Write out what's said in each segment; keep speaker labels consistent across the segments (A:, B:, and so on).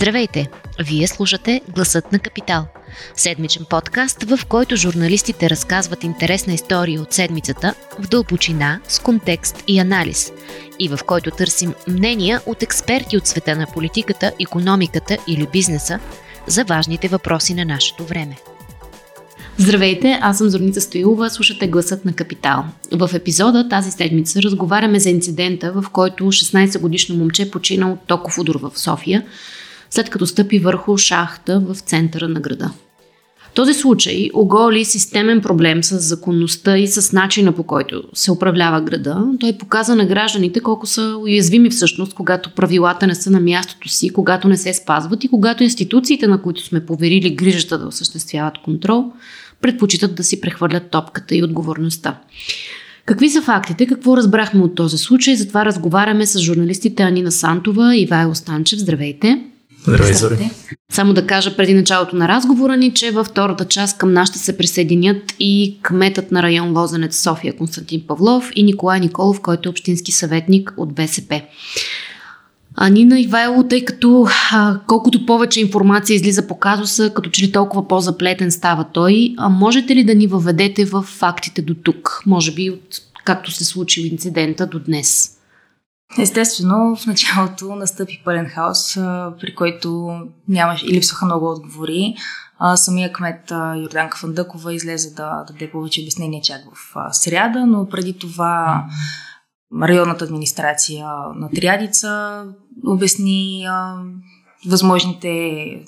A: Здравейте! Вие слушате Гласът на Капитал. Седмичен подкаст, в който журналистите разказват интересна история от седмицата в дълбочина, с контекст и анализ. И в който търсим мнения от експерти от света на политиката, економиката или бизнеса за важните въпроси на нашето време. Здравейте, аз съм Зорница Стоилова, слушате Гласът на Капитал. В епизода тази седмица разговаряме за инцидента, в който 16-годишно момче почина от токов удар в София, след като стъпи върху шахта в центъра на града. Този случай оголи системен проблем с законността и с начина по който се управлява града. Той показа на гражданите колко са уязвими всъщност, когато правилата не са на мястото си, когато не се спазват и когато институциите, на които сме поверили грижата да осъществяват контрол, предпочитат да си прехвърлят топката и отговорността. Какви са фактите? Какво разбрахме от този случай? Затова разговаряме с журналистите Анина Сантова и Ивайло Станчев. Здравейте!
B: Здравей, Зори.
A: Само да кажа преди началото на разговора ни, че във втората част към нас ще се присъединят и кметът на район Лозенец София Константин Павлов и Николай Николов, който е общински съветник от БСП. А Нина Ивайло, тъй като а, колкото повече информация излиза по казуса, като че ли толкова по-заплетен става той, а можете ли да ни въведете в фактите до тук? Може би от както се случи инцидента до днес?
C: Естествено, в началото настъпи пълен хаос, при който нямаше и липсваха много отговори. Самия кмет Йорданка Фандъкова излезе да даде повече обяснение чак в сряда, но преди това районната администрация на Триадица обясни възможните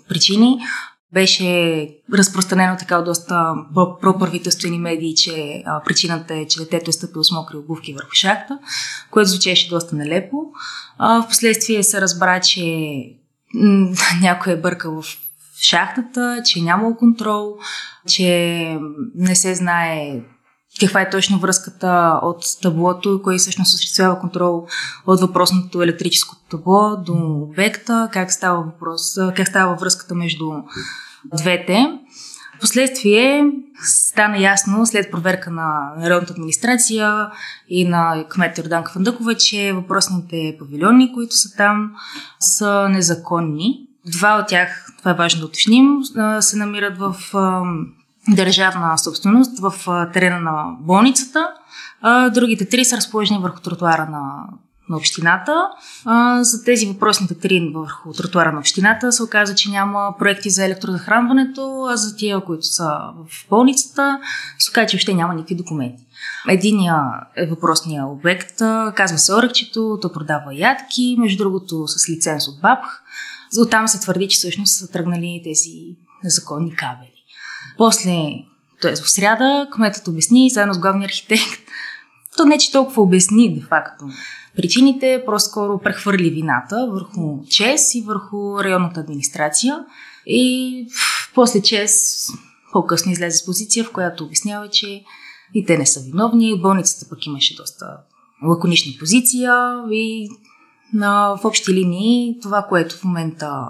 C: причини. Беше разпространено така от доста проправителствени медии, че а, причината е, че детето е стъпило с мокри обувки върху шахта, което звучеше доста нелепо. А, впоследствие се разбра, че някой е бъркал в шахтата, че е нямало контрол, че не се знае каква е точно връзката от таблото и кой всъщност осъществява контрол от въпросното електрическо табло до обекта, как става, въпрос, как става връзката между двете. Впоследствие стана ясно след проверка на Народната администрация и на кмет Йорданка Фандъкова, че въпросните павилиони, които са там, са незаконни. Два от тях, това е важно да уточним, се намират в държавна собственост в терена на болницата. Другите три са разположени върху тротуара на, на общината. За тези въпросните три върху тротуара на общината се оказа, че няма проекти за електрозахранването, а за тия, които са в болницата, се оказа, че въобще няма никакви документи. Единия е въпросния обект, казва се Оръкчето, то продава ядки, между другото с лиценз от БАПХ. Оттам се твърди, че всъщност са тръгнали тези незаконни кабели. После, т.е. в сряда, кметът обясни, заедно с главния архитект, то не че толкова обясни, де факто, причините, просто скоро прехвърли вината върху ЧЕС и върху районната администрация. И после ЧЕС по-късно излезе с позиция, в която обяснява, че и те не са виновни. Болницата пък имаше доста лаконична позиция и на, в общи линии това, което в момента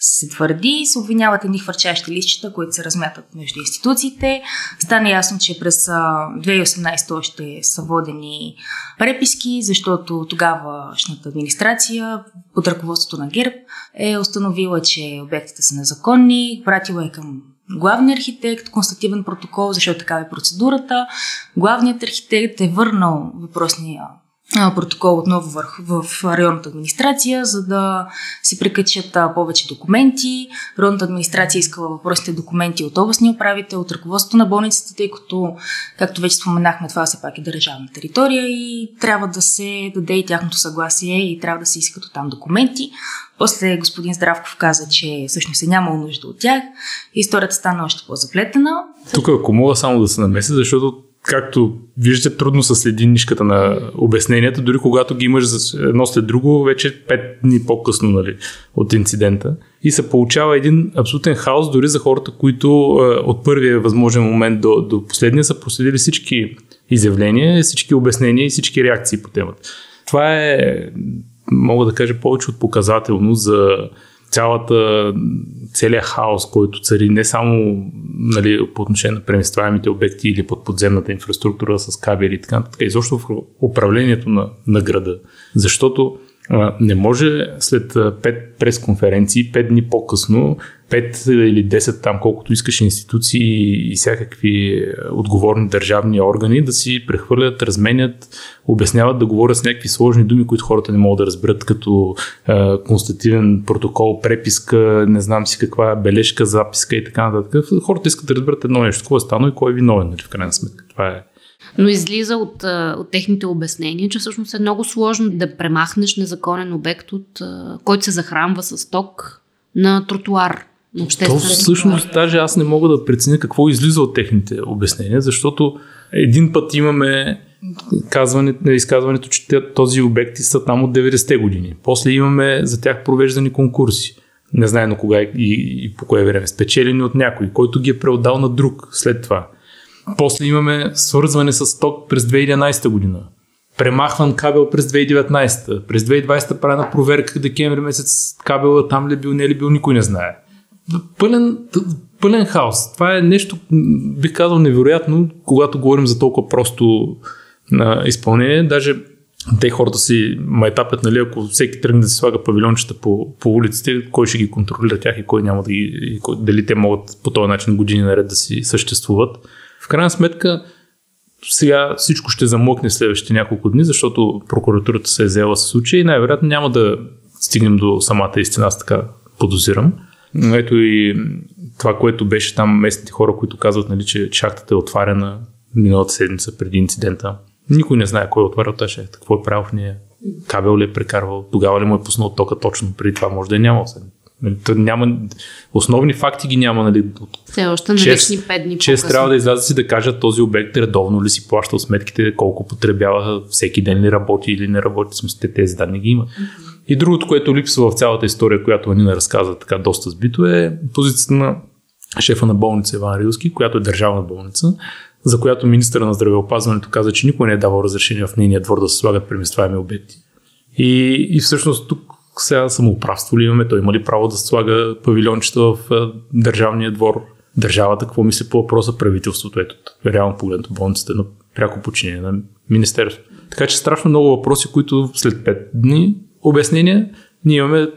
C: се твърди, се обвиняват едни хвърчащи листчета, които се размятат между институциите. Стана ясно, че през 2018 още са водени преписки, защото тогавашната администрация под ръководството на ГЕРБ е установила, че обектите са незаконни, пратила е към главният архитект, констативен протокол, защото такава е процедурата. Главният архитект е върнал въпросния протокол отново върху, в районната администрация, за да си прикачат повече документи. Районната администрация искала въпросите документи от областния управител, от ръководството на болницата, тъй като, както вече споменахме, това все пак е държавна територия и трябва да се даде и тяхното съгласие и трябва да се искат от там документи. После господин Здравков каза, че всъщност е нямало нужда от тях. Историята стана още по-заплетена.
B: Тук, ако мога само да се намеся, защото както виждате, трудно се следи нишката на обясненията, дори когато ги имаш едно след друго, вече 5 дни по-късно нали, от инцидента. И се получава един абсолютен хаос дори за хората, които е, от първия възможен момент до, до последния са проследили всички изявления, всички обяснения и всички реакции по темата. Това е, мога да кажа, повече от показателно за цялата, целият хаос, който цари не само нали, по отношение на преместваемите обекти или под подземната инфраструктура с кабели и така, така изобщо в управлението на, на града. Защото Не може след 5 пресконференции, 5 дни по-късно, 5 или 10 там, колкото искаш институции и всякакви отговорни държавни органи да си прехвърлят, разменят, обясняват да говорят с някакви сложни думи, които хората не могат да разберат, като е, констативен протокол, преписка, не знам си каква бележка, записка и така нататък. Хората искат да разберат едно нещо, какво е станало и кой е виновен, нали, в крайна сметка. Това е
A: но излиза от, от техните обяснения, че всъщност е много сложно да премахнеш незаконен обект, от, който се захранва с ток на тротуар.
B: То всъщност даже аз не мога да преценя какво излиза от техните обяснения, защото един път имаме казване, изказването, че този обекти са там от 90-те години. После имаме за тях провеждани конкурси. Не знаем кога и, и по кое време. Спечелени от някой, който ги е преодал на друг след това. После имаме свързване с ток през 2011 година. Премахван кабел през 2019. През 2020 правена проверка декември месец кабела там ли е бил, не е ли бил, никой не знае. Пълен, пълен хаос. Това е нещо, бих казал, невероятно, когато говорим за толкова просто на изпълнение. Даже те хората си майтапят, нали, ако всеки тръгне да се слага павилиончета по, по улиците, кой ще ги контролира тях и кой няма да ги, и кой, дали те могат по този начин години наред да си съществуват. В крайна сметка, сега всичко ще замокне следващите няколко дни, защото прокуратурата се е взела с случая и най-вероятно няма да стигнем до самата истина, аз така подозирам. Но ето и това, което беше там местните хора, които казват, нали, че шахтата е отварена миналата седмица преди инцидента. Никой не знае кой е отварял тази шахта, какво е правил в нея, кабел ли е прекарвал, тогава ли му е пуснал тока точно, преди това може да е нямал. Нали, няма, основни факти ги няма. Нали,
A: Все още на вечни 5 дни
B: Чест трябва да излязат си да кажат този обект редовно ли си плащал сметките, колко потребява, всеки ден ли работи или не работи. Смисъл, те тези данни ги имат. Mm-hmm. И другото, което липсва в цялата история, която Анина разказва така доста сбито е позицията на шефа на болница Иван Рилски, която е държавна болница, за която министъра на здравеопазването каза, че никой не е давал разрешение в нейния двор да се слагат преместваеми обекти. И, и всъщност тук сега самоуправство ли имаме, той има ли право да слага павилиончета в държавния двор, държавата, какво мисли по въпроса, правителството, ето, реално погледнато болницата е на пряко подчинение на Министерството. Така че страшно много въпроси, които след 5 дни обяснения ние имаме.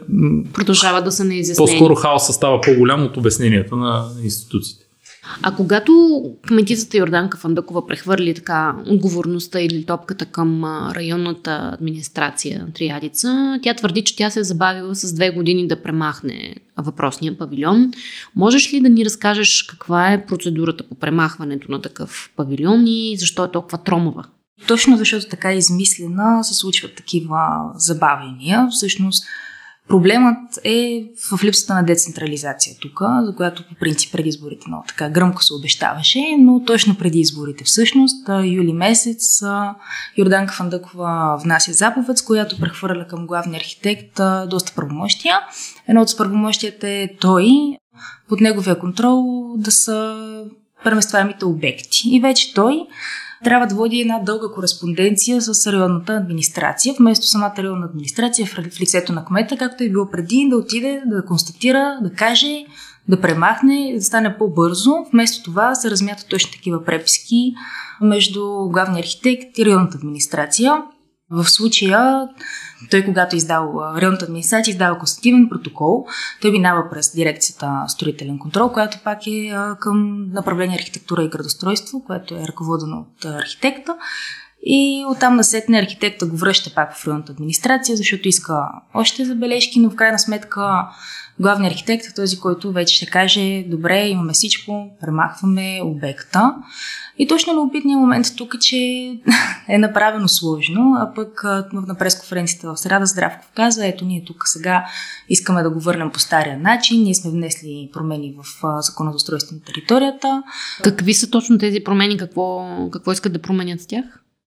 A: Продължава да са неизяснени.
B: По-скоро хаоса става по-голям от обясненията на институциите.
A: А когато кметицата Йорданка Фандъкова прехвърли така отговорността или топката към районната администрация на Триадица, тя твърди, че тя се е забавила с две години да премахне въпросния павилион. Можеш ли да ни разкажеш каква е процедурата по премахването на такъв павилион и защо е толкова тромова?
C: Точно защото така измислена, се случват такива забавения. Всъщност, Проблемът е в липсата на децентрализация тук, за която по принцип преди изборите много така гръмко се обещаваше, но точно преди изборите всъщност, юли месец, Йорданка Фандъкова внася заповед, с която прехвърля към главния архитект доста правомощия. Едно от правомощията е той под неговия контрол да са преместваемите обекти. И вече той трябва да води една дълга кореспонденция с районната администрация, вместо самата районна администрация в лицето на кмета, както е било преди, да отиде, да констатира, да каже, да премахне, да стане по-бързо. Вместо това се размятат точно такива преписки между главния архитект и районната администрация. В случая, той когато е издал районната администрация, издава констативен протокол, той минава през дирекцията строителен контрол, която пак е към направление архитектура и градостройство, което е ръководено от архитекта. И оттам насетне архитекта го връща пак в районната администрация, защото иска още забележки, но в крайна сметка главният архитект е този, който вече ще каже, добре, имаме всичко, премахваме обекта. И точно любопитният момент тук е, че е направено сложно, а пък на пресконференцията в среда Здравков каза, ето ние тук сега искаме да го върнем по стария начин, ние сме внесли промени в закона за устройство на територията.
A: Какви са точно тези промени, какво, какво искат да променят с тях?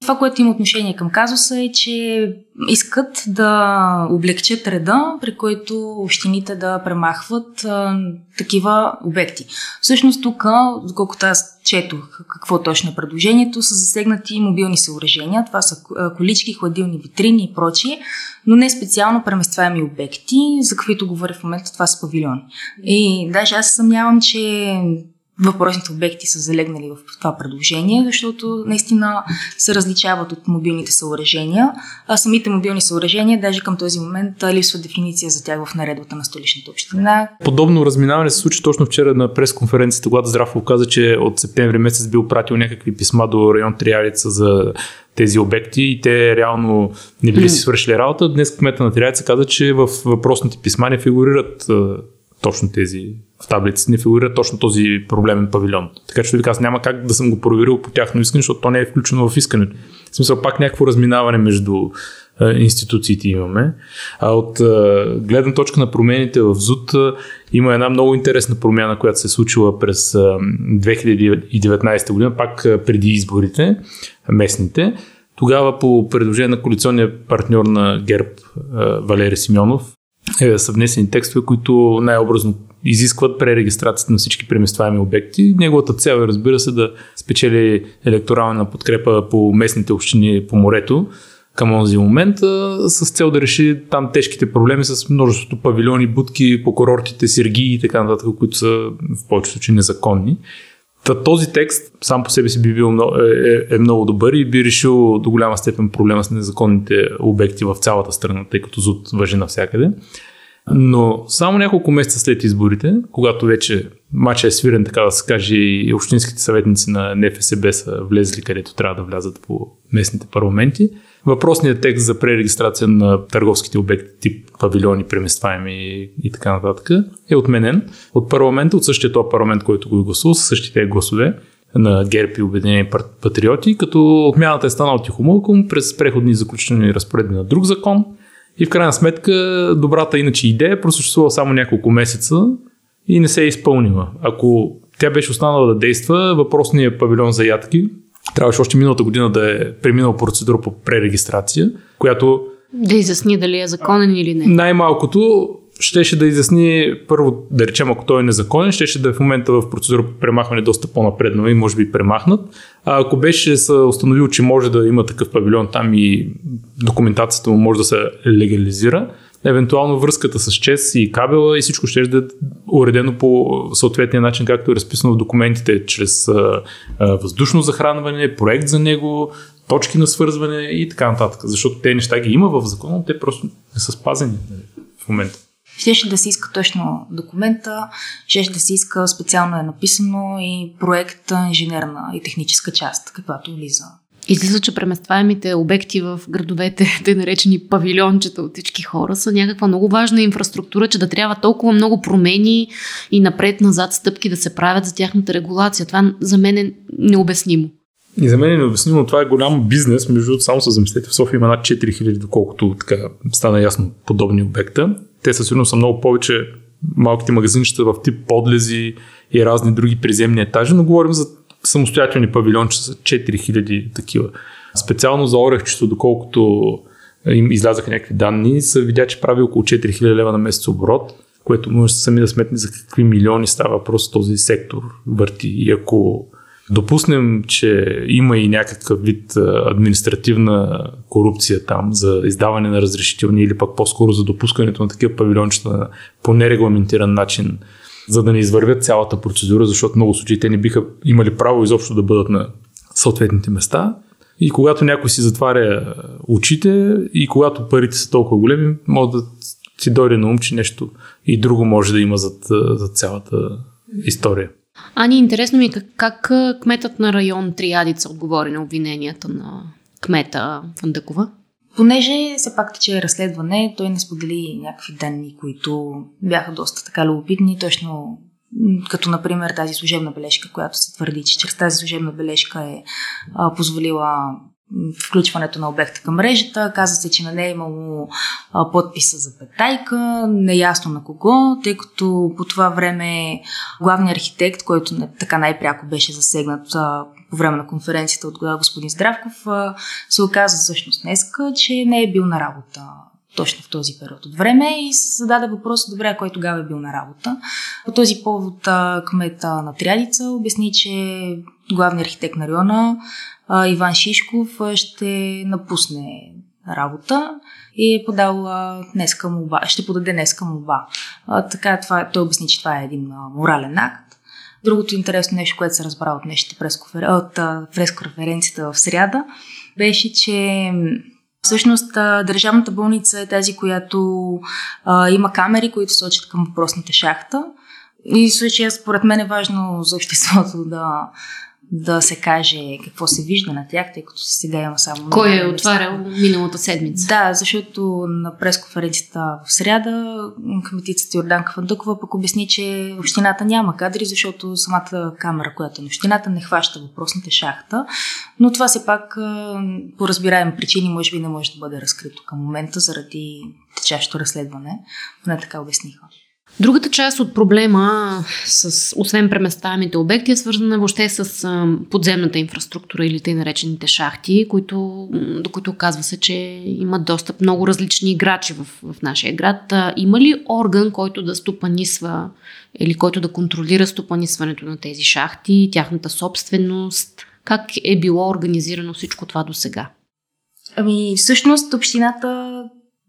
C: Това, което има отношение към казуса е, че искат да облегчат реда, при който общините да премахват а, такива обекти. Всъщност тук, доколкото аз четох какво точно е предложението, са засегнати мобилни съоръжения. Това са колички, хладилни витрини и прочие, но не специално преместваеми обекти, за каквито говоря в момента, това са павилиони. И даже аз съмнявам, че въпросните обекти са залегнали в това предложение, защото наистина се различават от мобилните съоръжения. А самите мобилни съоръжения, даже към този момент, липсва дефиниция за тях в наредбата на столичната община.
B: Подобно разминаване се случи точно вчера на пресконференцията, когато Здравко каза, че от септември месец бил пратил някакви писма до район Триалица за тези обекти и те реално не били си свършили работа. Днес кмета на Триалица каза, че в въпросните писма не фигурират точно тези в таблиците не фигурира точно този проблемен павилион. Така че аз няма как да съм го проверил по тяхно искане, защото то не е включено в искането. В смисъл пак някакво разминаване между а, институциите имаме. А от гледна точка на промените в ЗУД а, има една много интересна промяна, която се е случила през а, 2019 година, пак преди изборите, местните. Тогава по предложение на коалиционния партньор на ГЕРБ Валери Симеонов е, са внесени текстове, които най-образно изискват пререгистрацията на всички преместваеми обекти. Неговата цел е, разбира се, да спечели електорална подкрепа по местните общини по морето към този момент, с цел да реши там тежките проблеми с множеството павилиони, будки по курортите, сергии и така нататък, които са в повечето случаи незаконни. Та, този текст сам по себе си би бил много, е, е, е много добър и би решил до голяма степен проблема с незаконните обекти в цялата страна, тъй като ЗУД въжи навсякъде. Но само няколко месеца след изборите, когато вече матча е свирен, така да се каже, и общинските съветници на НФСБ са влезли където трябва да влязат по местните парламенти, въпросният текст за пререгистрация на търговските обекти тип павилиони, преместваеми и така нататък е отменен от парламента, от същия този парламент, който го е гласувал, с същите гласове на ГЕРБ и Обединени патриоти, като отмяната е станала тихомълком през преходни и заключителни разпоредби на друг закон – и в крайна сметка добрата иначе идея просъществува само няколко месеца и не се е изпълнила. Ако тя беше останала да действа, въпросният павилион за ядки трябваше още миналата година да е преминал процедура по пререгистрация, която
A: да изясни дали е законен или не.
B: Най-малкото щеше да изясни първо, да речем, ако той е незаконен, щеше да е в момента в процедура по премахване доста по-напреднала и може би премахнат. А ако беше се установил, че може да има такъв павилион там и документацията му може да се легализира, евентуално връзката с ЧЕС и кабела и всичко ще е уредено по съответния начин, както е разписано в документите, чрез въздушно захранване, проект за него, точки на свързване и така нататък. Защото те неща ги има в закона, но те просто не са спазени нали, в момента.
C: Щеше да се иска точно документа, щеше да се иска специално е написано и проект инженерна и техническа част, каквато влиза.
A: Излиза, че преместваемите обекти в градовете, те наречени павилиончета от всички хора, са някаква много важна инфраструктура, че да трябва толкова много промени и напред-назад стъпки да се правят за тяхната регулация. Това за мен е необяснимо.
B: И за мен е необяснимо, това е голям бизнес. Между другото, само се замислете, в София има над 4000, доколкото така стана ясно подобни обекта. Те със сигурност са много повече малките магазинчета в тип подлези и разни други приземни етажи, но говорим за самостоятелни павилиончета са 4000 такива. Специално за Орехчето, доколкото им излязаха някакви данни, са видя, че прави около 4000 лева на месец оборот, което може сами да сметне за какви милиони става просто този сектор върти. И ако допуснем, че има и някакъв вид административна корупция там за издаване на разрешителни или пък по-скоро за допускането на такива павилиончета по нерегламентиран начин, за да не извървят цялата процедура, защото много случаи те не биха имали право изобщо да бъдат на съответните места. И когато някой си затваря очите и когато парите са толкова големи, може да си дойде на ум, че нещо и друго може да има зад, зад цялата история.
A: Ани, интересно ми е как, как кметът на район Триадица отговори на обвиненията на кмета Фандъкова?
C: Понеже все пак че е разследване, той не сподели някакви данни, които бяха доста така любопитни, точно като например тази служебна бележка, която се твърди, че чрез тази служебна бележка е а, позволила включването на обекта към мрежата. Каза се, че на нея е имало подписа за петайка, неясно на кого, тъй като по това време главният архитект, който не, така най-пряко беше засегнат по време на конференцията от господин Здравков, се оказа всъщност днеска, че не е бил на работа точно в този период от време и се зададе въпрос, добре, кой тогава е бил на работа. По този повод кмета на Трядица обясни, че главният архитект на района Иван Шишков ще напусне работа и е подал днеска молба, ще подаде днеска молба. Така това, той обясни, че това е един морален акт, Другото интересно нещо, което се разбра от, пресконфер... от пресконференцията в сряда, беше, че Всъщност, държавната болница е тази, която а, има камери, които сочат към въпросната шахта. И случая, според мен е важно за обществото да, да се каже какво се вижда на тях, тъй като сега има само...
A: Кой е отварял миналата седмица?
C: Да, защото на пресконференцията в сряда кметицата Йорданка Фандукова пък обясни, че общината няма кадри, защото самата камера, която е на общината, не хваща въпросната шахта. Но това все пак по разбираеми причини може би не може да бъде разкрито към момента заради течащо разследване. Поне така обясниха.
A: Другата част от проблема, с, освен преместаемите обекти, е свързана въобще с подземната инфраструктура или тъй наречените шахти, които, до които оказва се, че имат достъп много различни играчи в, в нашия град. Има ли орган, който да стопанисва или който да контролира стопанисването на тези шахти, тяхната собственост? Как е било организирано всичко това до сега?
C: Ами, всъщност, общината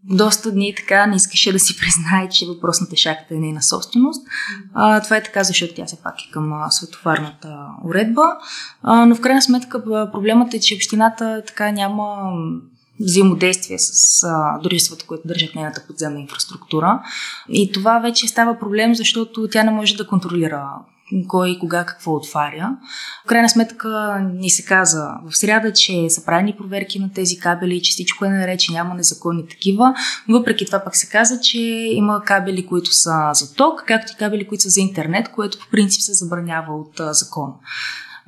C: доста дни така не искаше да си признае, че въпросната шахта е нейна собственост. А, това е така, защото тя все пак е към а, световарната уредба. А, но в крайна сметка проблемът е, че общината така няма взаимодействие с а, дружествата, които държат нейната подземна инфраструктура. И това вече става проблем, защото тя не може да контролира кой кога какво отваря. В крайна сметка ни се каза в сряда, че са правени проверки на тези кабели, че всичко е наред, че няма незаконни такива. Въпреки това пък се каза, че има кабели, които са за ток, както и кабели, които са за интернет, което по принцип се забранява от закон.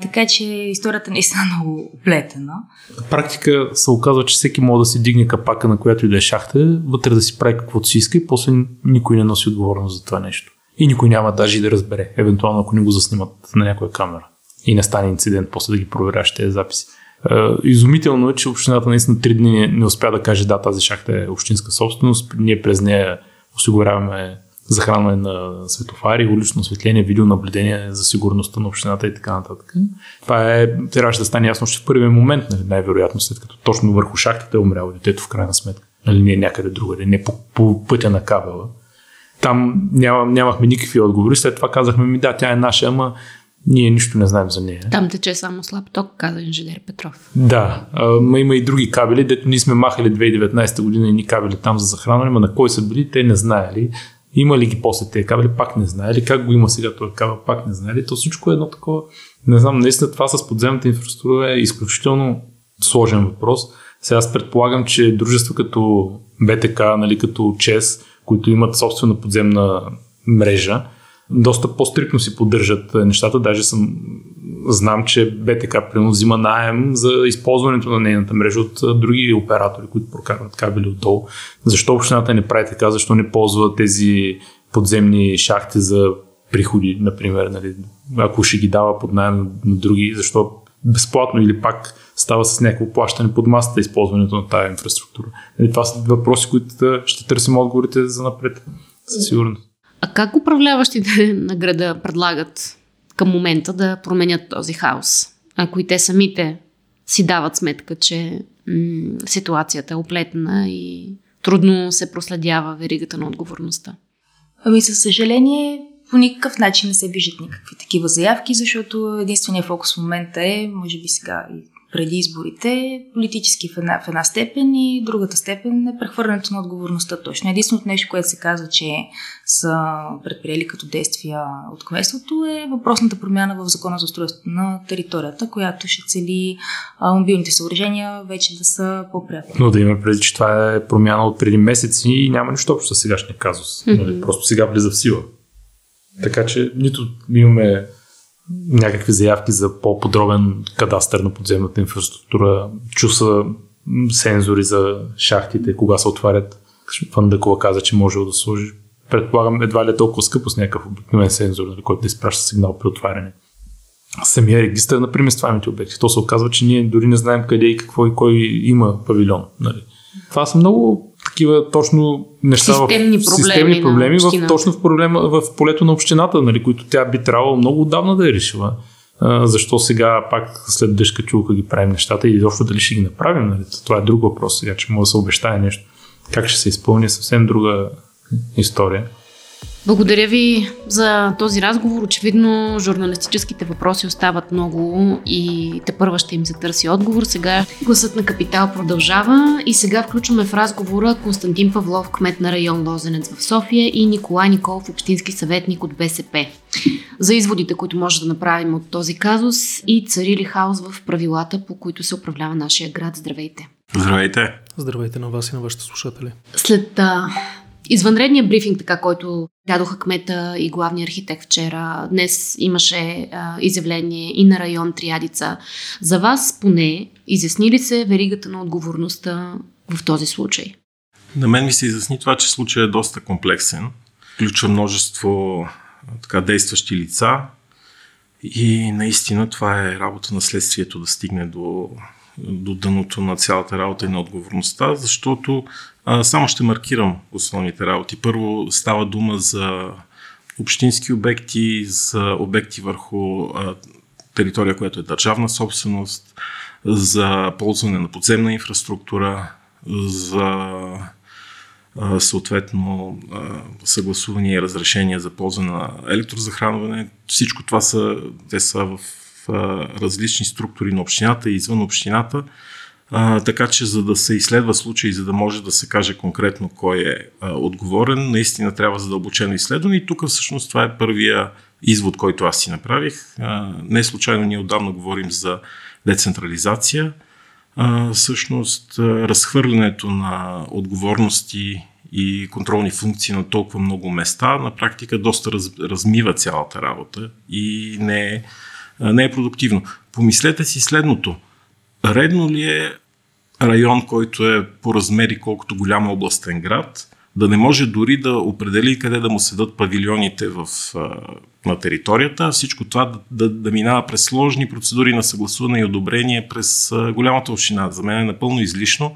C: Така че историята наистина е много оплетена.
B: На практика се оказва, че всеки може да си дигне капака, на която и да е шахта, вътре да си прави каквото си иска и после никой не носи отговорност за това нещо. И никой няма даже да разбере, евентуално ако не го заснимат на някоя камера и не стане инцидент, после да ги проверяш тези записи. Е, изумително е, че общината наистина три дни не успя да каже да, тази шахта е общинска собственост. Ние през нея осигуряваме захранване на светофари, улично осветление, видеонаблюдение за сигурността на общината и така нататък. Това е, трябваше да стане ясно още в първия момент, нали, най-вероятно, след като точно върху шахтата е умряло детето в крайна сметка. Нали, не някъде другаде, не по, по пътя на кабела. Там ням, нямахме никакви отговори. След това казахме ми, да, тя е наша, ама ние нищо не знаем за нея.
A: Там тече само слаб ток, каза инженер Петров.
B: Да, ма има и други кабели, дето ние сме махали 2019 година и ни кабели там за захранване, но на кой са били, те не знаели. Има ли ги после тези кабели, пак не знаели. Как го има сега този кабел, пак не знаели. То всичко е едно такова. Не знам, наистина това с подземната инфраструктура е изключително сложен въпрос. Сега аз предполагам, че дружества като БТК, нали, като ЧЕС, които имат собствена подземна мрежа, доста по-стрикно си поддържат нещата. Даже съм, знам, че БТК примерно взима найем за използването на нейната мрежа от други оператори, които прокарват кабели отдолу. Защо общината не прави така? Защо не ползва тези подземни шахти за приходи, например, нали, ако ще ги дава под найем на други, защо безплатно или пак става с някакво плащане под масата използването на тази инфраструктура. Нали, това са въпроси, които ще търсим отговорите за напред, със сигурност.
A: А как управляващите на града предлагат към момента да променят този хаос? Ако и те самите си дават сметка, че м- ситуацията е оплетена и трудно се проследява веригата на отговорността.
C: Ами, със съжаление, по никакъв начин не се виждат никакви такива заявки, защото единственият фокус в момента е, може би сега и преди изборите, политически в една, в една степен и другата степен е прехвърлянето на отговорността точно. Единственото нещо, което се казва, че са предприели като действия от кметството е въпросната промяна в закона за устройството на територията, която ще цели а, мобилните съоръжения вече да са по-пряко.
B: Но да има преди, че това е промяна от преди месеци и няма нищо общо с сегашния казус. Mm-hmm. Просто сега влиза в сила. Така че нито имаме някакви заявки за по-подробен кадастър на подземната инфраструктура, чу са сензори за шахтите, кога се отварят. Фандъкова каза, че може да сложи. Предполагам, едва ли е толкова скъпо с някакъв обикновен сензор, нали, който да изпраща сигнал при отваряне. Самия регистър на преместваемите обекти. То се оказва, че ние дори не знаем къде и какво и кой има павилион. Нали. Това са много такива точно неща
A: системни
B: в
A: проблеми,
B: системни проблеми в, точно в, проблема, в полето на общината, нали, които тя би трябвало много отдавна да е решила. А, защо сега пак след дъжка чулка ги правим нещата и изобщо дали ще ги направим. Нали? Това е друг въпрос сега, че може да се обещае нещо. Как ще се изпълни е съвсем друга история.
A: Благодаря ви за този разговор. Очевидно, журналистическите въпроси остават много и те първа ще им се търси отговор. Сега гласът на Капитал продължава и сега включваме в разговора Константин Павлов, кмет на район Лозенец в София и Николай Николов, общински съветник от БСП. За изводите, които може да направим от този казус и цари ли хаос в правилата, по които се управлява нашия град. Здравейте!
D: Здравейте!
E: Здравейте на вас и на вашите слушатели.
A: След а, извънредния брифинг, така, който дадоха кмета и главния архитект вчера, днес имаше а, изявление и на район Триадица. За вас поне изясни ли се веригата на отговорността в този случай?
D: На мен ми се изясни това, че случай е доста комплексен. Включва множество така, действащи лица и наистина това е работа на следствието да стигне до до дъното на цялата работа и на отговорността, защото а, само ще маркирам основните работи. Първо става дума за общински обекти, за обекти върху а, територия, която е държавна собственост, за ползване на подземна инфраструктура, за а, съответно а, съгласувания и разрешения за ползване на електрозахранване. Всичко това са, те са в различни структури на общината и извън общината. А, така че за да се изследва случай, за да може да се каже конкретно кой е а, отговорен, наистина трябва задълбочено изследване и тук всъщност това е първия извод, който аз си направих. А, не случайно ние отдавна говорим за децентрализация. А, всъщност разхвърлянето на отговорности и контролни функции на толкова много места на практика доста раз, размива цялата работа и не е не е продуктивно. Помислете си следното. Редно ли е район, който е по размери колкото голям областен град, да не може дори да определи къде да му седат павилионите в, на територията, всичко това да, да, да минава през сложни процедури на съгласуване и одобрение през голямата община. За мен е напълно излишно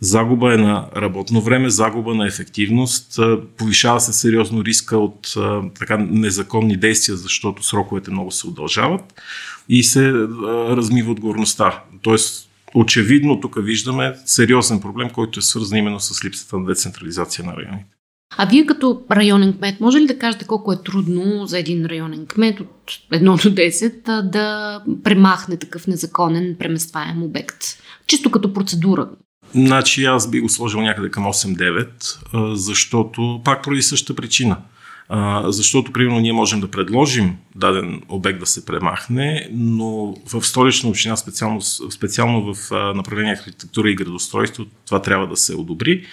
D: Загуба е на работно време, загуба на ефективност, повишава се сериозно риска от така незаконни действия, защото сроковете много се удължават и се размива отговорността. Тоест, очевидно тук виждаме сериозен проблем, който е свързан именно с липсата на децентрализация на районите.
A: А вие като районен кмет, може ли да кажете колко е трудно за един районен кмет от 1 до 10 да премахне такъв незаконен преместваем обект? Чисто като процедура.
D: Значи аз би го сложил някъде към 8-9, защото пак поради същата причина – а, защото, примерно, ние можем да предложим даден обект да се премахне, но в столична община, специално, специално в а, направление архитектура и градостройство, това трябва да се одобри.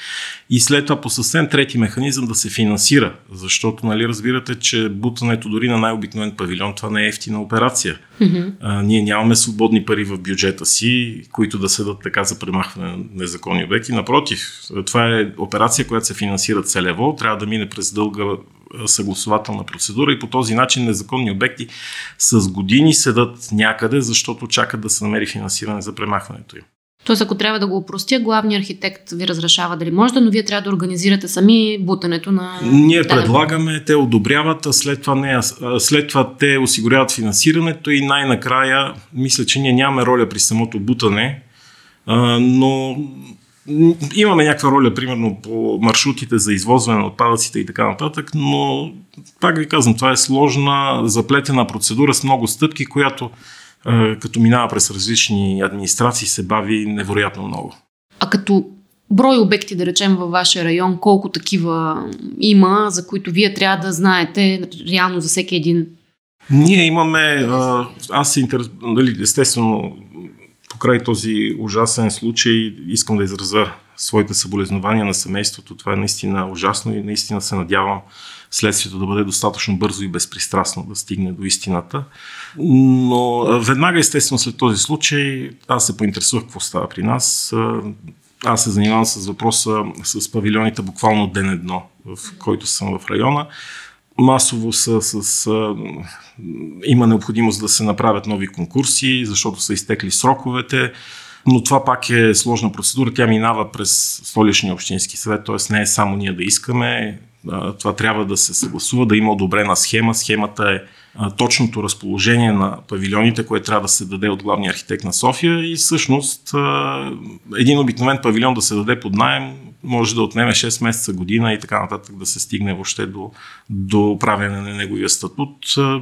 D: И след това по съвсем трети механизъм да се финансира, защото, нали, разбирате, че бутането дори на най-обикновен павилион, това не е ефтина операция. Mm-hmm. А, ние нямаме свободни пари в бюджета си, които да седат така за премахване на незаконни обекти. Напротив, това е операция, която се финансира целево, трябва да мине през дълга съгласователна процедура и по този начин незаконни обекти с години седат някъде, защото чакат да се намери финансиране за премахването им.
A: Тоест, ако трябва да го упростя, главният архитект ви разрешава дали може да, но вие трябва да организирате сами бутането на...
D: Ние да, предлагаме, те одобряват, а след това, не, след това те осигуряват финансирането и най-накрая, мисля, че ние нямаме роля при самото бутане, но Имаме някаква роля, примерно, по маршрутите за извозване на отпадъците и така нататък, но, пак ви казвам, това е сложна, заплетена процедура с много стъпки, която е, като минава през различни администрации се бави невероятно много.
A: А като брой обекти, да речем, във вашия район, колко такива има, за които вие трябва да знаете реално за всеки един?
D: Ние имаме, аз се интерес... Нали, естествено, покрай този ужасен случай искам да изразя своите съболезнования на семейството. Това е наистина ужасно и наистина се надявам следствието да бъде достатъчно бързо и безпристрастно да стигне до истината. Но веднага, естествено, след този случай, аз се поинтересувах какво става при нас. Аз се занимавам с въпроса с павилионите буквално ден едно, в който съм в района масово са с... Има необходимост да се направят нови конкурси, защото са изтекли сроковете, но това пак е сложна процедура. Тя минава през столичния общински съвет, т.е. не е само ние да искаме, това трябва да се съгласува, да има одобрена схема. Схемата е точното разположение на павилионите, което трябва да се даде от главния архитект на София и всъщност един обикновен павилион да се даде под найем може да отнеме 6 месеца, година и така нататък да се стигне въобще до, до правене на неговия статут.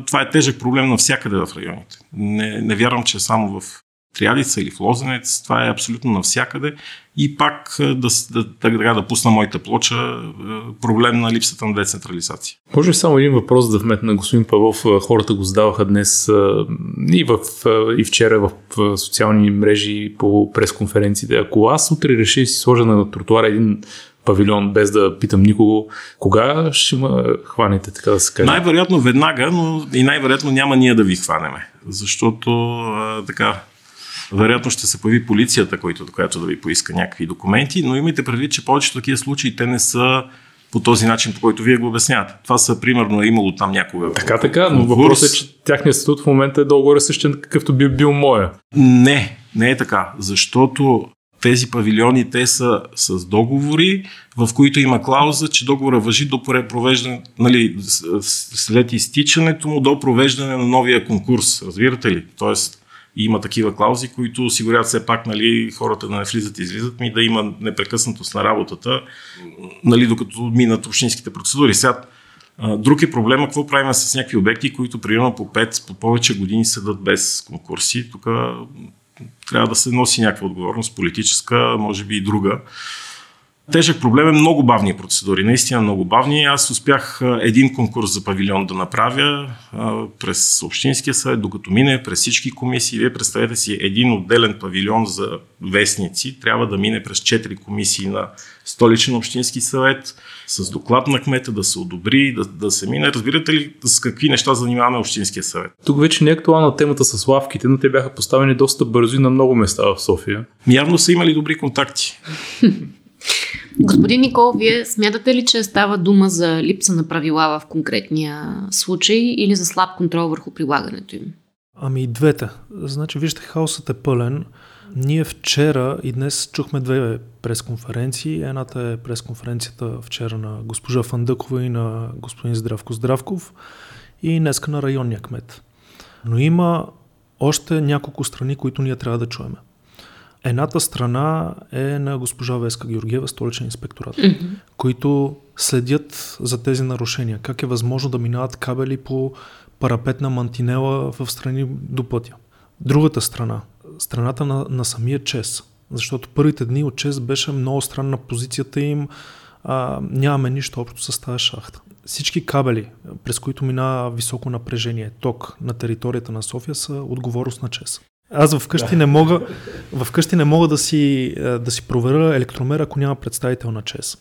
D: Това е тежък проблем навсякъде в районите. Не, не вярвам, че е само в Триадица или в Лозенец, това е абсолютно навсякъде. И пак да, да, да, да пусна моята плоча, проблем на липсата на децентрализация.
B: Може само един въпрос да вметна господин Павлов? Хората го задаваха днес и, в, и вчера в социални мрежи по пресконференциите. Ако аз утре реша и си сложа на тротуара един павилион, без да питам никого, кога ще ме хванете, така да се каже?
D: Най-вероятно веднага, но и най-вероятно няма ние да ви хванеме. Защото а, така, вероятно ще се появи полицията, който, която да ви поиска някакви документи, но имайте предвид, че повечето такива случаи те не са по този начин, по който вие го обяснявате. Това са, примерно, е имало там някога.
B: Така, така, но въпросът е, че тяхният статут в момента е долу-горе същен, какъвто би бил моя.
D: Не, не е така, защото тези павилиони, те са с договори, в които има клауза, че договора въжи до провеждане, нали, след изтичането му до провеждане на новия конкурс. Разбирате ли? Тоест, има такива клаузи, които осигуряват все пак нали, хората да не влизат и излизат, ми да има непрекъснатост на работата, нали, докато минат общинските процедури. Сега, друг е проблема, какво правим с някакви обекти, които примерно по 5, по повече години седат без конкурси. Тук трябва да се носи някаква отговорност, политическа, може би и друга. Тежък проблем е много бавни процедури, наистина много бавни. Аз успях един конкурс за павилион да направя през Общинския съвет, докато мине през всички комисии. Вие представете си един отделен павилион за вестници, трябва да мине през 4 комисии на столичен общински съвет, с доклад на кмета да се одобри, да, да се мине. Разбирате ли с какви неща занимаваме Общинския съвет?
B: Тук вече не е актуална темата с лавките, но те бяха поставени доста бързо и на много места в София.
D: Явно са имали добри контакти.
A: Господин Никол, вие смятате ли, че става дума за липса на правила в конкретния случай или за слаб контрол върху прилагането им?
E: Ами и двете. Значи, вижте, хаосът е пълен. Ние вчера и днес чухме две пресконференции. Едната е пресконференцията вчера на госпожа Фандъкова и на господин Здравко Здравков и днеска на районния кмет. Но има още няколко страни, които ние трябва да чуеме. Едната страна е на госпожа Веска Георгиева, столичен инспекторат, mm-hmm. които следят за тези нарушения. Как е възможно да минават кабели по парапетна мантинела в страни до пътя. Другата страна, страната на, на самия ЧЕС, защото първите дни от ЧЕС беше много странна позицията им, а, нямаме нищо общо с тази шахта. Всички кабели, през които минава високо напрежение, ток на територията на София са отговорност на ЧЕС. Аз вкъщи да. не мога, вкъщи не мога да си, е, да си проверя електромер, ако няма представител на ЧЕС.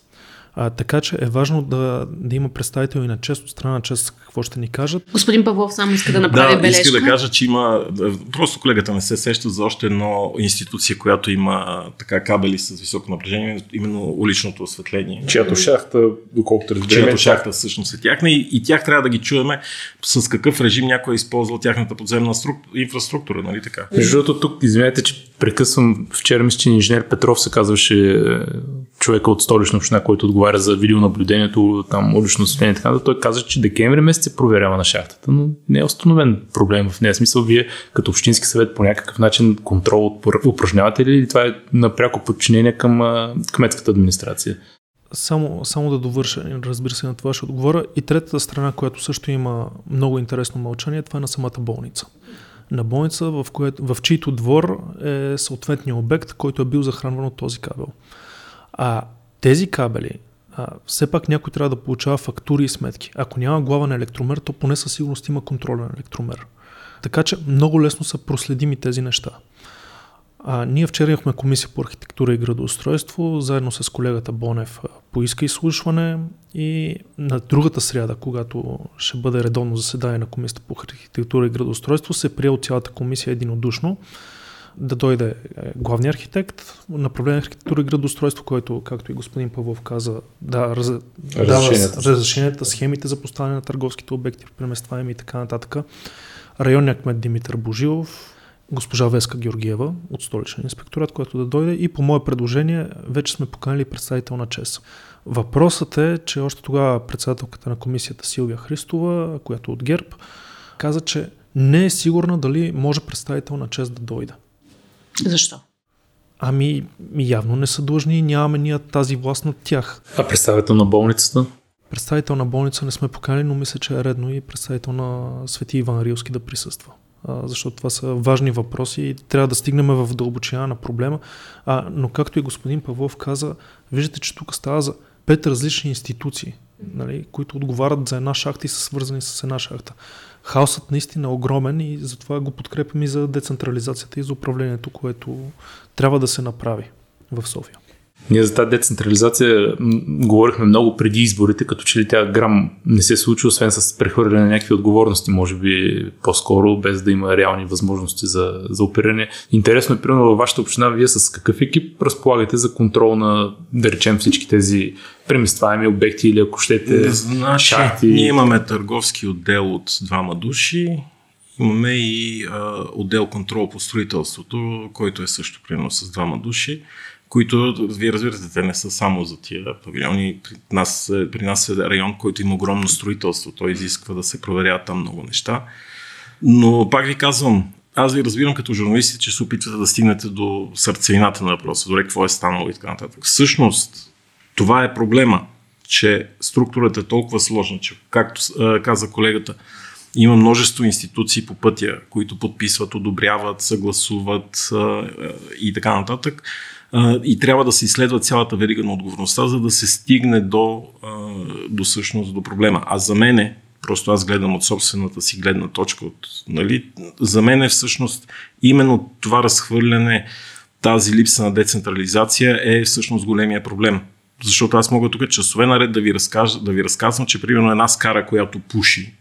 E: А, така че е важно да, да има представител и на чест от страна на чест какво ще ни кажат.
A: Господин Павлов само иска да направи
D: да,
A: бележка.
D: иска да кажа, че има, просто колегата не се сеща за още едно институция, която има така кабели с високо напрежение, именно уличното осветление.
B: Чиято шахта, доколкото
D: разбираме. Чиято шахта всъщност е тяхна и, и тях трябва да ги чуеме с какъв режим някой е използвал тяхната подземна структура, инфраструктура, нали така?
B: Между другото, тук, извинете, че прекъсвам, вчера мисля, че инженер Петров се казваше е, човека от столична община, който отговаря за видеонаблюдението, там улично осветление и така, той каза, че декември месец се проверява на шахтата, но не е установен проблем в нея. Смисъл, вие като общински съвет по някакъв начин контрол упражнявате ли това е напряко подчинение към кметската администрация?
E: Само, само да довърша, разбира се, на това ще отговоря. И третата страна, която също има много интересно мълчание, това е на самата болница. На болница, в, което, в чийто двор е съответния обект, който е бил захранван от този кабел. А тези кабели, а, все пак някой трябва да получава фактури и сметки. Ако няма глава на електромер, то поне със сигурност има контролен електромер. Така че много лесно са проследими тези неща. А, ние вчера имахме комисия по архитектура и градоустройство, заедно с колегата Бонев поиска изслушване и на другата сряда, когато ще бъде редовно заседание на комисията по архитектура и градоустройство, се прие от цялата комисия единодушно да дойде е, главният архитект, направление архитектура и градостройство, който, както и господин Павлов каза, да, раз, разрешенията. дава разрешенията, схемите за поставяне на търговските обекти, преместваеми и така нататък. Районният кмет Димитър Божилов, госпожа Веска Георгиева от столичен инспекторат, който да дойде и по мое предложение вече сме поканили представител на ЧЕС. Въпросът е, че още тогава председателката на комисията Силвия Христова, която от ГЕРБ, каза, че не е сигурна дали може представител на ЧЕС да дойде.
A: Защо?
E: Ами, явно не са длъжни, нямаме ние тази власт над тях.
B: А представител на болницата?
E: Представител на болница не сме поканили, но мисля, че е редно и представител на Свети Иван Рилски да присъства. А, защото това са важни въпроси и трябва да стигнем в дълбочина на проблема. А, но както и господин Павлов каза, виждате, че тук става за пет различни институции, нали, които отговарят за една шахта и са свързани с една шахта. Хаосът наистина е огромен и затова го подкрепям и за децентрализацията и за управлението, което трябва да се направи в София.
B: Ние за тази децентрализация говорихме много преди изборите, като че ли тя грам не се случи, освен с прехвърляне на някакви отговорности, може би по-скоро, без да има реални възможности за, за опериране. Интересно е, примерно във вашата община, вие с какъв екип разполагате за контрол на, да речем, всички тези преместваеми обекти или ако щете
D: значи, шахти? Ние имаме търговски отдел от двама души, Имаме и а, отдел контрол по строителството, който е също примерно с двама души които, вие разбирате, те не са само за тия павилиони. При нас, при нас е район, който има огромно строителство. Той изисква да се проверяват там много неща. Но пак ви казвам, аз ви разбирам като журналисти, че се опитвате да стигнете до сърцевината на въпроса, дори какво е станало и така нататък. Всъщност, това е проблема, че структурата е толкова сложна, че, както каза колегата, има множество институции по пътя, които подписват, одобряват, съгласуват и така нататък и трябва да се изследва цялата верига на отговорността, за да се стигне до, до същност, до проблема. А за мен просто аз гледам от собствената си гледна точка, от, нали, за мен е всъщност именно това разхвърляне, тази липса на децентрализация е всъщност големия проблем. Защото аз мога тук часове наред да ви, разкажа, да ви разказвам, че примерно една скара, която пуши,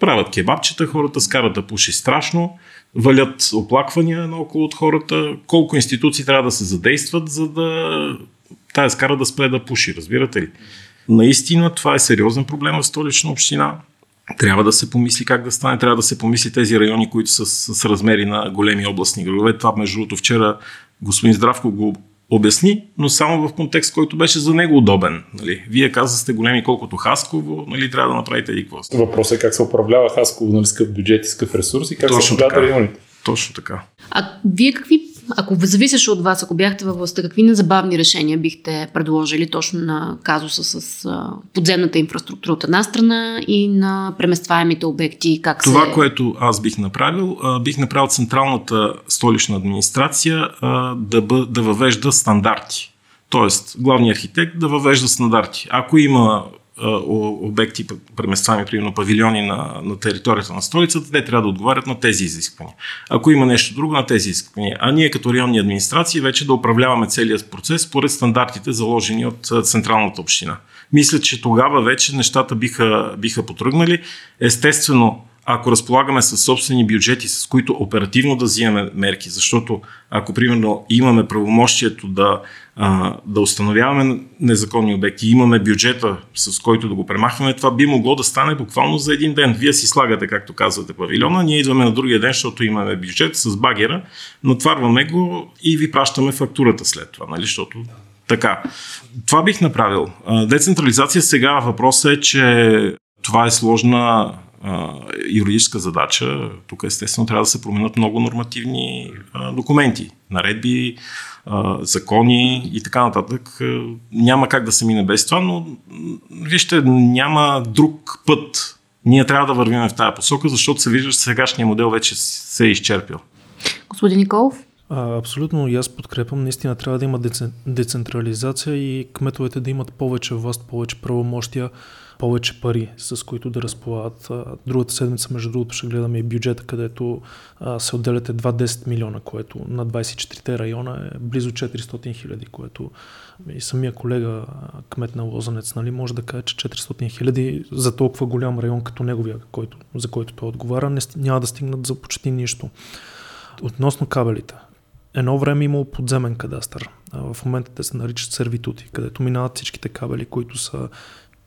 D: правят кебабчета, хората скарат да пуши страшно, валят оплаквания наоколо от хората, колко институции трябва да се задействат, за да тая скара да спре да пуши, разбирате ли? Наистина това е сериозен проблем в столична община. Трябва да се помисли как да стане, трябва да се помисли тези райони, които са с, с размери на големи областни градове. Това, между другото, вчера господин Здравко го обясни, но само в контекст, който беше за него удобен. Нали? Вие казахте големи колкото Хасково, нали, трябва да направите и какво.
B: Въпросът е как се управлява Хасково, нали, с какъв бюджет и с какъв ресурс и как Точно се управляват районите.
D: Точно така.
A: А вие какви ако зависеше от вас, ако бяхте във властта, какви незабавни решения бихте предложили точно на казуса с подземната инфраструктура от една страна и на преместваемите обекти? Как
D: Това,
A: се...
D: което аз бих направил, бих направил централната столична администрация да, бъ, да въвежда стандарти. Тоест, главният архитект да въвежда стандарти. Ако има обекти, преместваеми, примерно павилиони на, на територията на столицата, те трябва да отговарят на тези изисквания. Ако има нещо друго, на тези изисквания. А ние като районни администрации вече да управляваме целият процес според стандартите, заложени от централната община. Мисля, че тогава вече нещата биха, биха потръгнали. Естествено, ако разполагаме с собствени бюджети, с които оперативно да взимаме мерки, защото ако примерно имаме правомощието да, а, да установяваме незаконни обекти, имаме бюджета с който да го премахваме, това би могло да стане буквално за един ден. Вие си слагате, както казвате, павилиона, ние идваме на другия ден, защото имаме бюджет с багера, натварваме го и ви пращаме фактурата след това, нали? защото така. Това бих направил. Децентрализация сега въпросът е, че това е сложна а, юридическа задача. Тук естествено трябва да се променят много нормативни а, документи, наредби, а, закони и така нататък. Няма как да се мине без това, но вижте, няма друг път. Ние трябва да вървим в тази посока, защото се вижда, че сегашният модел вече се е изчерпил.
A: Господин Николов?
E: А, абсолютно и аз подкрепям. Наистина трябва да има децентрализация и кметовете да имат повече власт, повече правомощия повече пари, с които да разполагат. Другата седмица, между другото, ще гледаме и бюджета, където се отделят едва 10 милиона, което на 24-те района е близо 400 хиляди, което и самия колега, кмет на Лозанец, нали, може да каже, че 400 хиляди за толкова голям район като неговия, който, за който той отговаря, не, няма да стигнат за почти нищо. Относно кабелите. Едно време имало подземен кадастър. В момента те се наричат сервитути, където минават всичките кабели, които са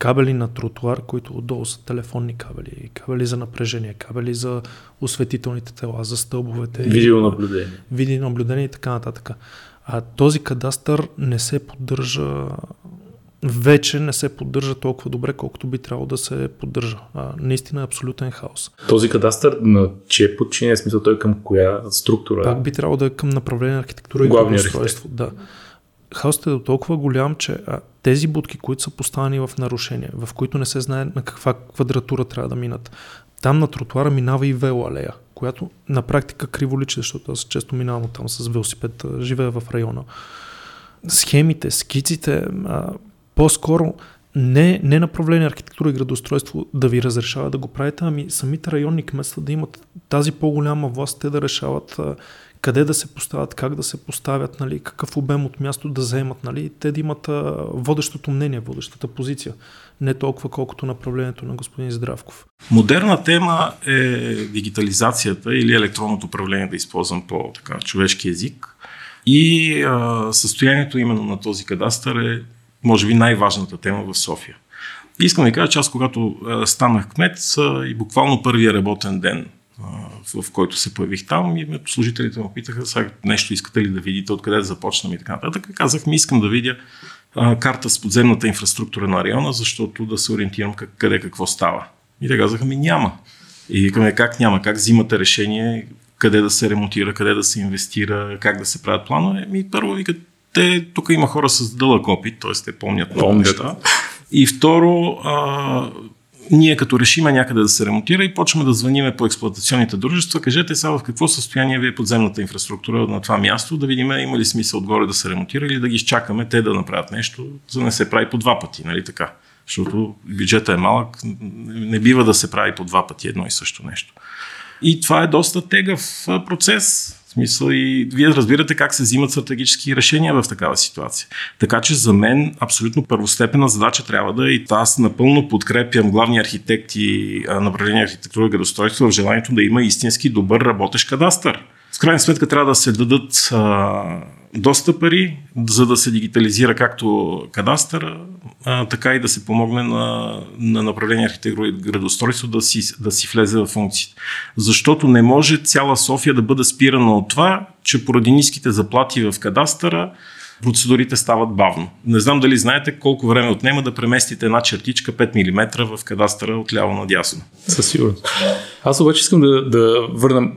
E: кабели на тротуар, които отдолу са телефонни кабели, кабели за напрежение, кабели за осветителните тела, за стълбовете.
B: Видеонаблюдение.
E: Видеонаблюдение и така нататък. А този кадастър не се поддържа вече не се поддържа толкова добре, колкото би трябвало да се поддържа. А, наистина е абсолютен хаос.
B: Този кадастър на че е подчинен, смисъл той към коя структура?
E: Пак би трябвало да е към направление на архитектура и
B: Главният
E: устройство. Да. Хаосът е до толкова голям, че а, тези будки, които са поставени в нарушение, в които не се знае на каква квадратура трябва да минат, там на тротуара минава и велоалея, която на практика криво личи, защото аз често минавам там с велосипед, живея в района. Схемите, скиците, а, по-скоро не, не направление архитектура и градоустройство да ви разрешава да го правите, ами самите районни кметства да имат тази по-голяма власт, те да решават а, къде да се поставят, как да се поставят, нали, какъв обем от място да заемат, нали, те да имат а, водещото мнение, водещата позиция, не толкова колкото направлението на господин Здравков.
D: Модерна тема е дигитализацията или електронното управление, да използвам по така, човешки език. И а, състоянието именно на този кадастър е, може би, най-важната тема в София. Искам да кажа, че аз когато станах кмет и буквално първия работен ден в, който се появих там и служителите му питаха сега нещо искате ли да видите, откъде да започнем и така нататък. Казах ми искам да видя а, карта с подземната инфраструктура на района, защото да се ориентирам как, къде какво става. И те казаха ми няма. И викаме как няма, как взимате решение къде да се ремонтира, къде да се инвестира, как да се правят планове. Ми първо викат, те, тук има хора с дълъг опит, т.е. те помнят много неща. И второ, а, ние като решиме някъде да се ремонтира и почваме да звъниме по експлуатационните дружества, кажете сега в какво състояние ви е подземната инфраструктура на това място, да видим има ли смисъл отгоре да се ремонтира или да ги изчакаме те да направят нещо, за да не се прави по два пъти, нали така? Защото бюджета е малък, не бива да се прави по два пъти едно и също нещо. И това е доста тегъв процес. В смисъл и вие разбирате как се взимат стратегически решения в такава ситуация. Така че за мен абсолютно първостепена задача трябва да е и аз напълно подкрепям главни архитекти, направление архитектура и градостройство в желанието да има истински добър работещ кадастър. Крайна сметка трябва да се дадат а, доста пари, за да се дигитализира както кадастъра, а, така и да се помогне на, на направление архитектура и градостройство да си, да си влезе в функциите. Защото не може цяла София да бъде спирана от това, че поради ниските заплати в кадастъра процедурите стават бавно. Не знам дали знаете колко време отнема да преместите една чертичка 5 мм в кадастъра от ляво надясно.
B: Със сигурност. Аз обаче искам да, да върна,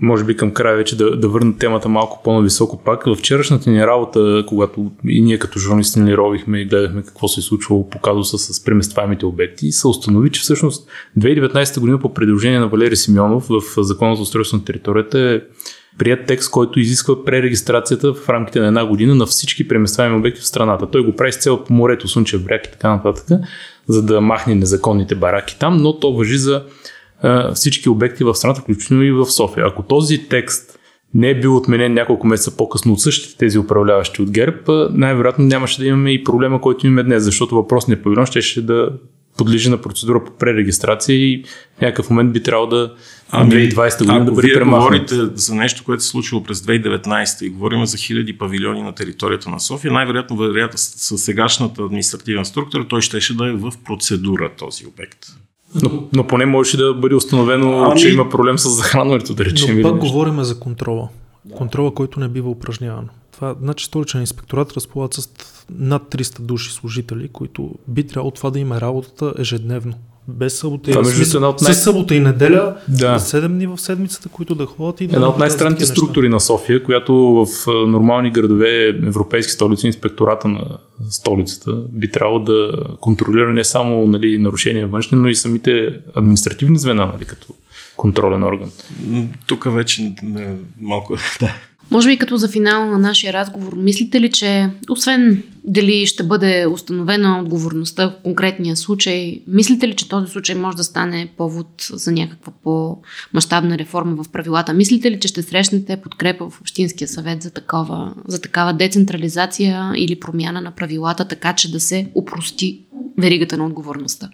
B: може би към края вече, да, да върна темата малко по-нависоко пак. В вчерашната ни работа, когато и ние като журналисти ни ровихме и гледахме какво се е случвало по казуса с преместваемите обекти, се установи, че всъщност 2019 година по предложение на Валерий Симеонов в Закона за устройство на територията е прият текст, който изисква пререгистрацията в рамките на една година на всички преместваеми обекти в страната. Той го прави с цел по морето, Слънчев бряг и така нататък, за да махне незаконните бараки там, но то въжи за всички обекти в страната, включително и в София. Ако този текст не е бил отменен няколко месеца по-късно от същите тези управляващи от ГЕРБ, най-вероятно нямаше да имаме и проблема, който имаме днес, защото въпросният павилион ще, ще да подлежи на процедура по пререгистрация и в някакъв момент би трябвало да ами, 2020 година да бъде премахнат.
D: говорите за нещо, което се случило през 2019 и говорим за хиляди павилиони на територията на София, най-вероятно вероятно с сегашната административна структура той щеше да е в процедура този обект.
B: Но, но поне можеше да бъде установено, ами... че има проблем с захранването, да речем.
E: Но пак говорим за контрола. Контрола, който не бива упражняван. Това, значи столичен инспекторат разполага с над 300 души служители, които би трябвало това да има работата ежедневно. Без събота
B: това, и между една от
E: най... събота и неделя, да. 7 дни в седмицата, които да ходят и да
B: Една от най-странните структури на София, която в нормални градове, европейски столици, инспектората на столицата би трябвало да контролира не само нали, нарушения външни, но и самите административни звена, нали, като контролен орган.
D: Тук вече не, малко. Да.
A: Може би като за финал на нашия разговор, мислите ли, че освен дали ще бъде установена отговорността в конкретния случай, мислите ли, че този случай може да стане повод за някаква по-масштабна реформа в правилата? Мислите ли, че ще срещнете подкрепа в Общинския съвет за такава, за такава децентрализация или промяна на правилата, така че да се упрости веригата на отговорността?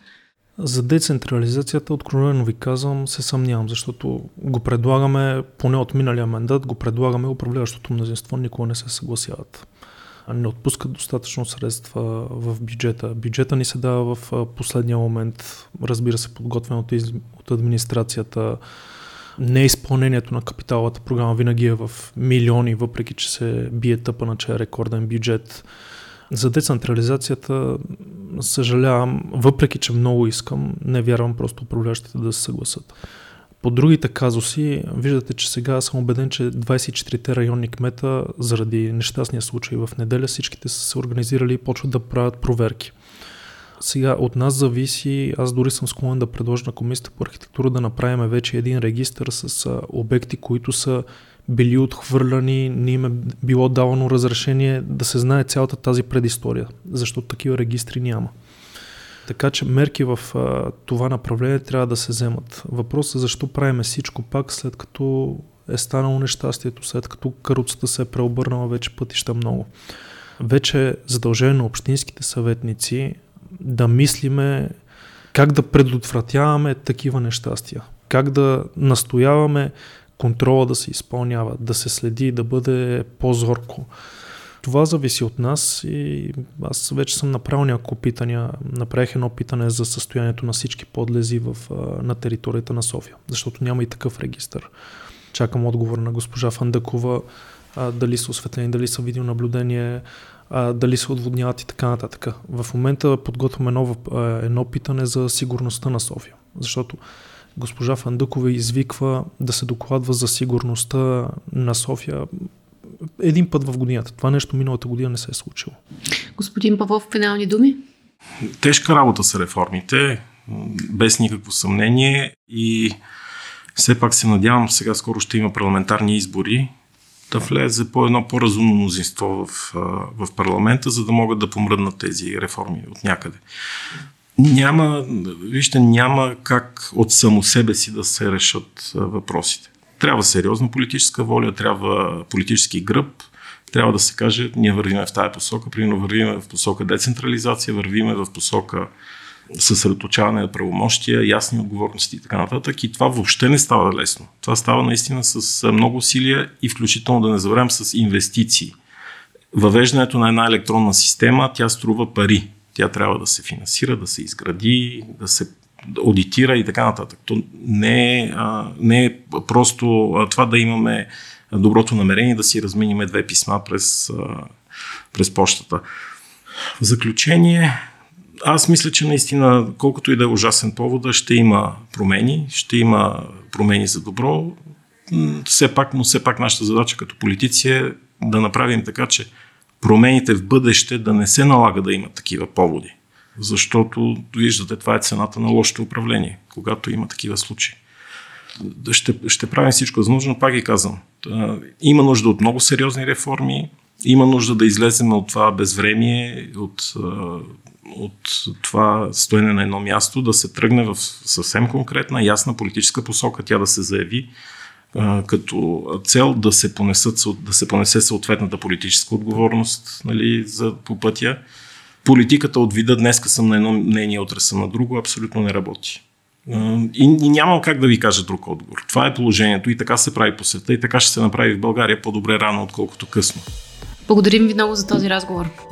E: За децентрализацията, откровено ви казвам, се съмнявам, защото го предлагаме, поне от миналия мандат, го предлагаме управляващото мнозинство, никога не се съгласяват. Не отпускат достатъчно средства в бюджета. Бюджета ни се дава в последния момент, разбира се, подготвен от, из... от администрацията. Неизпълнението на капиталовата програма винаги е в милиони, въпреки че се бие тъпа че е рекорден бюджет За децентрализацията съжалявам, въпреки че много искам, не вярвам просто управляващите да се съгласат. По другите казуси, виждате, че сега съм убеден, че 24-те районни кмета, заради нещастния случай в неделя, всичките са се организирали и почват да правят проверки. Сега от нас зависи, аз дори съм склонен да предложа на Комисията по архитектура да направим вече един регистр с обекти, които са били отхвърляни, не им е било давано разрешение да се знае цялата тази предистория, защото такива регистри няма. Така че мерки в а, това направление трябва да се вземат. Въпросът е защо правиме всичко пак след като е станало нещастието, след като каруцата се е преобърнала вече пътища много. Вече е задължение на общинските съветници да мислиме как да предотвратяваме такива нещастия, как да настояваме контрола да се изпълнява, да се следи, да бъде по-зорко. Това зависи от нас и аз вече съм направил няколко питания. Направих едно питане за състоянието на всички подлези в, на територията на София, защото няма и такъв регистр. Чакам отговор на госпожа Фандъкова, а, дали са осветлени, дали са видеонаблюдение, а, дали се отводняват и така нататък. В момента подготвяме едно, едно питане за сигурността на София, защото госпожа Фандъкова извиква да се докладва за сигурността на София един път в годината. Това нещо миналата година не се е случило.
A: Господин Павлов, финални думи?
D: Тежка работа са реформите, без никакво съмнение и все пак се надявам, сега скоро ще има парламентарни избори, да влезе по едно по-разумно мнозинство в, в парламента, за да могат да помръднат тези реформи от някъде. Няма, вижте, няма как от само себе си да се решат въпросите. Трябва сериозна политическа воля, трябва политически гръб, трябва да се каже, ние вървиме в тази посока, примерно вървиме в посока децентрализация, вървиме в посока съсредоточаване на правомощия, ясни отговорности и така нататък. И това въобще не става лесно. Това става наистина с много усилия и включително да не забравям с инвестиции. Въвеждането на една електронна система, тя струва пари. Тя трябва да се финансира, да се изгради, да се аудитира и така нататък. То не е, не е просто това да имаме доброто намерение да си размениме две писма през, през почтата. В заключение, аз мисля, че наистина, колкото и да е ужасен повода, ще има промени, ще има промени за добро. Все пак, но все пак нашата задача като политици е да направим така, че промените в бъдеще да не се налага да има такива поводи. Защото, виждате, това е цената на лошото управление, когато има такива случаи. Ще, ще правим всичко възможно, пак ги казвам. Има нужда от много сериозни реформи, има нужда да излезем от това безвремие, от, от това стоене на едно място, да се тръгне в съвсем конкретна, ясна политическа посока, тя да се заяви като цел да се, понесат, да се понесе съответната политическа отговорност нали, за, по пътя. Политиката от вида днеска съм на едно мнение, утре съм на друго, абсолютно не работи. И, и нямам как да ви кажа друг отговор. Това е положението и така се прави по света и така ще се направи в България по-добре рано, отколкото късно.
A: Благодарим ви много за този разговор.